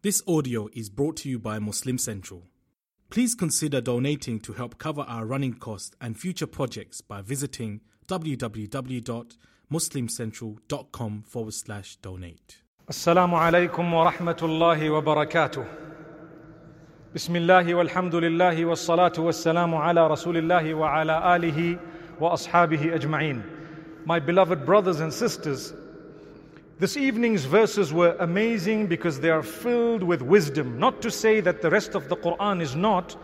This audio is brought to you by Muslim Central. Please consider donating to help cover our running costs and future projects by visiting www.muslimcentral.com forward slash donate. Assalamu alaikum wa rahmatullahi wa barakatuh. Bismillahi walhamdulillahi wassalatu wassalamu ala rasulillahi wa ala alihi wa ashabihi ajma'in. My beloved brothers and sisters, this evening's verses were amazing because they are filled with wisdom. Not to say that the rest of the Quran is not,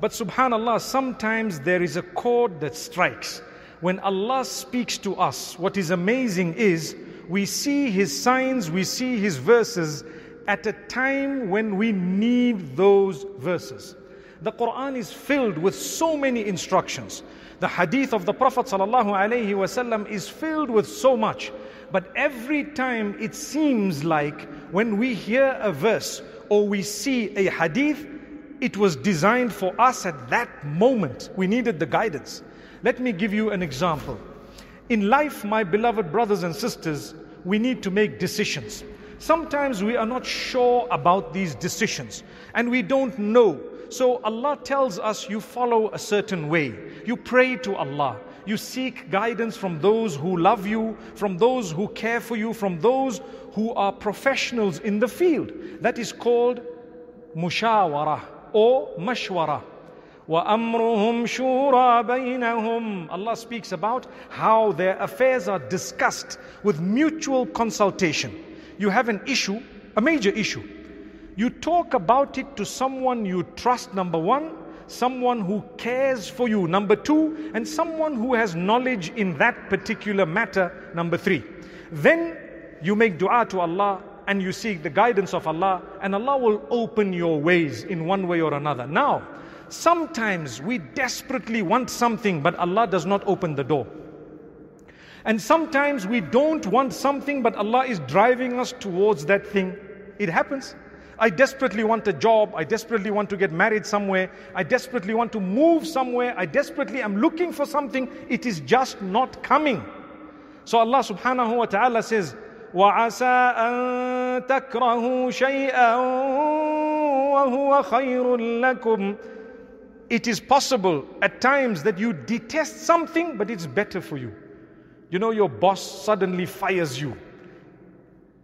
but subhanAllah, sometimes there is a chord that strikes. When Allah speaks to us, what is amazing is we see His signs, we see His verses at a time when we need those verses. The Quran is filled with so many instructions. The hadith of the Prophet ﷺ is filled with so much. But every time it seems like when we hear a verse or we see a hadith, it was designed for us at that moment. We needed the guidance. Let me give you an example. In life, my beloved brothers and sisters, we need to make decisions. Sometimes we are not sure about these decisions and we don't know. So Allah tells us you follow a certain way. You pray to Allah. You seek guidance from those who love you, from those who care for you, from those who are professionals in the field. That is called mushawara or mashwara. وَأَمْرُهُمْ شُورَى بَيْنَهُمْ Allah speaks about how their affairs are discussed with mutual consultation. You have an issue, a major issue. You talk about it to someone you trust, number one, someone who cares for you, number two, and someone who has knowledge in that particular matter, number three. Then you make dua to Allah and you seek the guidance of Allah, and Allah will open your ways in one way or another. Now, sometimes we desperately want something, but Allah does not open the door. And sometimes we don't want something, but Allah is driving us towards that thing. It happens. I desperately want a job. I desperately want to get married somewhere. I desperately want to move somewhere. I desperately am looking for something. It is just not coming. So Allah subhanahu wa ta'ala says, وَعَسَىٰ أَن تَكْرَهُوا شَيْئًا وَهُوَ خَيْرٌ لَكُمْ It is possible at times that you detest something, but it's better for you. You know, your boss suddenly fires you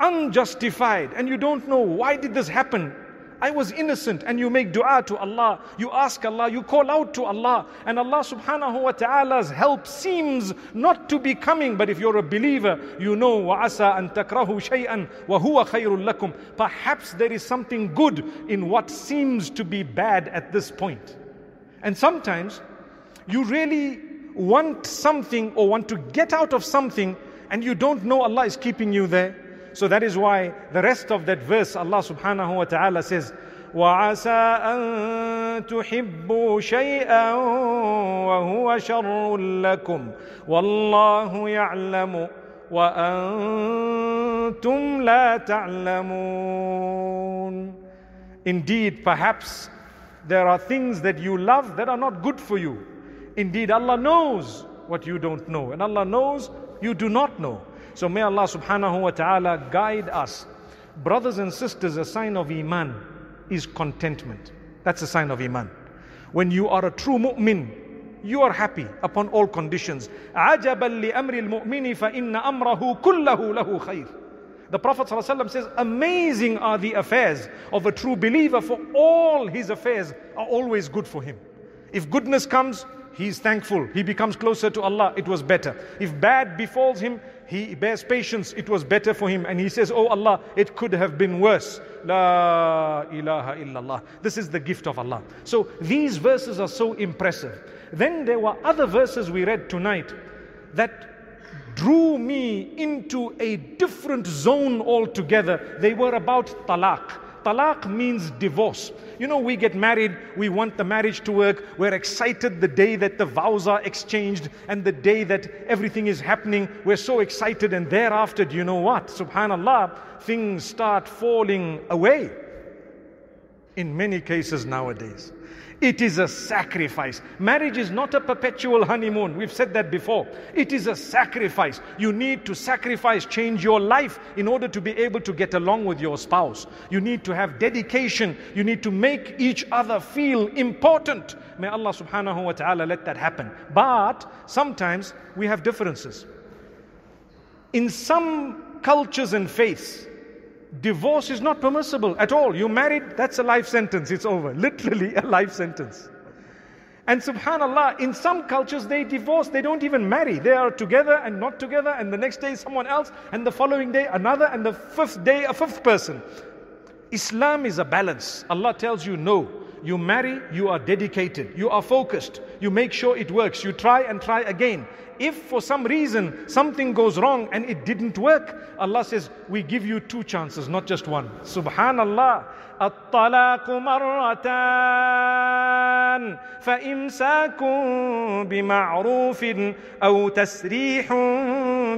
unjustified and you don't know why did this happen. I was innocent and you make dua to Allah. You ask Allah you call out to Allah and Allah subhanahu wa ta'ala's help seems not to be coming. But if you're a believer you know wa asa an takrahu shay'an wa huwa khayrul lakum. Perhaps there is something good in what seems to be bad at this point. And sometimes you really want something or want to get out of something and you don't know Allah is keeping you there. So that is why the rest of that verse, Allah subhanahu wa ta'ala says, وعسى أن تحبوا شيئا وهو شر لكم والله يعلم وأنتم لا تعلمون Indeed, perhaps there are things that you love that are not good for you. Indeed, Allah knows what you don't know, and Allah knows you do not know. So may Allah subhanahu wa ta'ala guide us. Brothers and sisters, a sign of Iman is contentment. That's a sign of Iman. When you are a true mu'min, you are happy upon all conditions. عَجَبًا لِأَمْرِ الْمُؤْمِنِ فَإِنَّ أَمْرَهُ كُلَّهُ لَهُ خَيْرٌ The Prophet ﷺ says, amazing are the affairs of a true believer for all his affairs are always good for him. If goodness comes, he is thankful. He becomes closer to Allah. It was better. If bad befalls him, he bears patience. It was better for him. And he says, Oh Allah, it could have been worse. La ilaha illallah. This is the gift of Allah. So these verses are so impressive. Then there were other verses we read tonight that drew me into a different zone altogether. They were about talaq. Talaq means divorce. You know, we get married, we want the marriage to work, we're excited the day that the vows are exchanged and the day that everything is happening. We're so excited, and thereafter, do you know what? Subhanallah, things start falling away in many cases nowadays. It is a sacrifice. Marriage is not a perpetual honeymoon. We've said that before. It is a sacrifice. You need to sacrifice, change your life in order to be able to get along with your spouse. You need to have dedication. You need to make each other feel important. May Allah subhanahu wa ta'ala let that happen. But sometimes we have differences. In some cultures and faiths, divorce is not permissible at all. You married, that's a life sentence, it's over. Literally a life sentence. And subhanAllah, in some cultures they divorce, they don't even marry. They are together and not together, and the next day someone else, and the following day another, and the fifth day a fifth person. Islam is a balance. Allah tells you no. You marry, you are dedicated, you are focused, you make sure it works, you try and try again. If for some reason something goes wrong and it didn't work, Allah says, We give you two chances, not just one. Subhanallah. الطلاق مرتان فإمساك بمعروف أو تسريح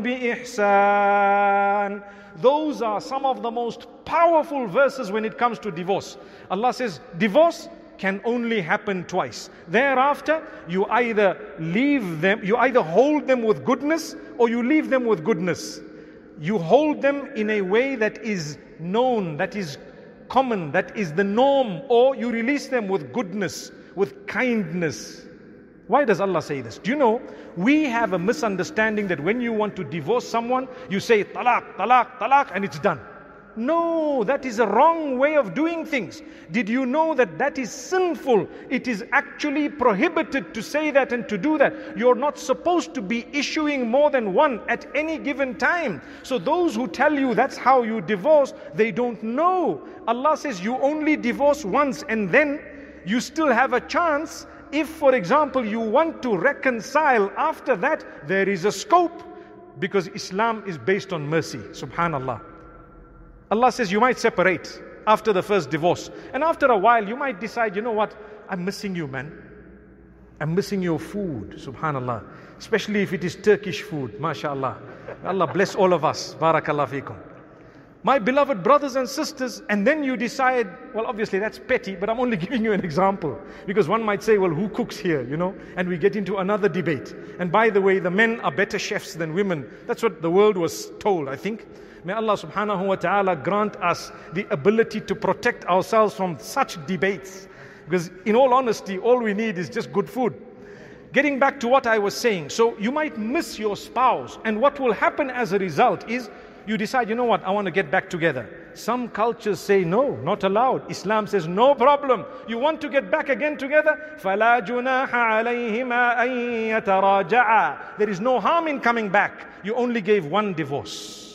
بإحسان Those are some of the most powerful verses when it comes to divorce. Allah says, divorce can only happen twice. Thereafter, you either leave them, you either hold them with goodness or you leave them with goodness. You hold them in a way that is known, that is common, that is the norm, or you release them with goodness, with kindness. Why does Allah say this? Do you know, we have a misunderstanding that when you want to divorce someone, you say talaq, talaq, talaq, and it's done. No, that is a wrong way of doing things. Did you know that that is sinful? It is actually prohibited to say that and to do that. You're not supposed to be issuing more than one at any given time. So those who tell you that's how you divorce, they don't know. Allah says you only divorce once and then you still have a chance if, for example, you want to reconcile after that, there is a scope because Islam is based on mercy. Subhanallah. Allah says you might separate after the first divorce. And after a while, you might decide, you know what? I'm missing you, man. I'm missing your food. Subhanallah. Especially if it is Turkish food. MashaAllah. Allah bless all of us. Barakallah fikum my beloved brothers and sisters, and then you decide, well, obviously that's petty, but I'm only giving you an example. Because one might say, well, who cooks here, you know? And we get into another debate. And by the way, the men are better chefs than women. That's what the world was told, I think. May Allah subhanahu wa ta'ala grant us the ability to protect ourselves from such debates. Because in all honesty, all we need is just good food. Getting back to what I was saying, so you might miss your spouse, and what will happen as a result is you decide, you know what, I want to get back together. Some cultures say no, not allowed. Islam says no problem. You want to get back again together? There is no harm in coming back. You only gave one divorce.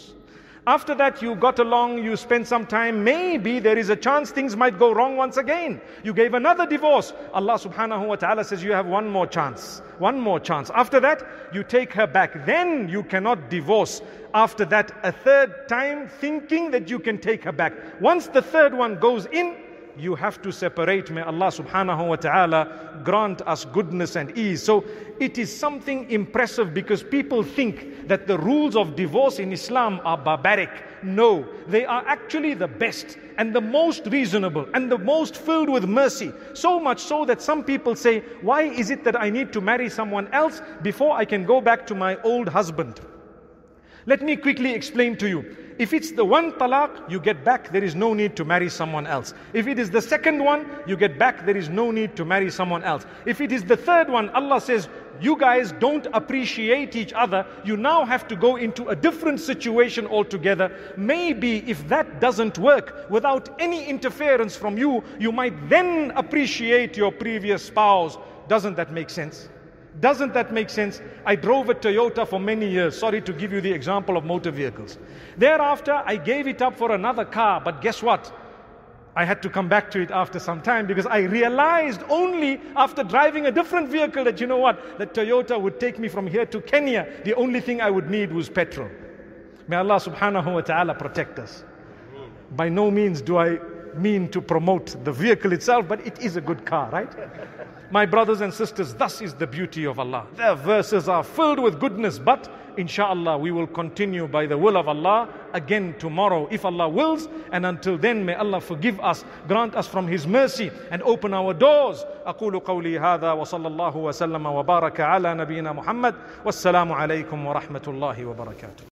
After that, you got along, you spent some time. Maybe there is a chance things might go wrong once again. You gave another divorce. Allah subhanahu wa ta'ala says you have one more chance. One more chance. After that, you take her back. Then you cannot divorce. After that, a third time, thinking that you can take her back. Once the third one goes in, you have to separate. May Allah subhanahu wa ta'ala grant us goodness and ease. So it is something impressive because people think that the rules of divorce in Islam are barbaric. No, they are actually the best and the most reasonable and the most filled with mercy. So much so that some people say, Why is it that I need to marry someone else before I can go back to my old husband? Let me quickly explain to you. If it's the one talaq, you get back, there is no need to marry someone else. If it is the second one, you get back, there is no need to marry someone else. If it is the third one, Allah says, you guys don't appreciate each other, you now have to go into a different situation altogether. Maybe if that doesn't work without any interference from you, you might then appreciate your previous spouse. Doesn't that make sense? Doesn't that make sense? I drove a Toyota for many years. Sorry to give you the example of motor vehicles. Thereafter, I gave it up for another car, but guess what? I had to come back to it after some time because I realized only after driving a different vehicle that you know what? That Toyota would take me from here to Kenya. The only thing I would need was petrol. May Allah subhanahu wa ta'ala protect us. By no means do I mean to promote the vehicle itself, but it is a good car, right? My brothers and sisters, thus is the beauty of Allah. Their verses are filled with goodness, but inshallah we will continue by the will of Allah again tomorrow if Allah wills. And until then, may Allah forgive us, grant us from His mercy, and open our doors. أقول قولي هذا وصلى الله وسلم وبارك على نبينا محمد والسلام عليكم ورحمة الله وبركاته.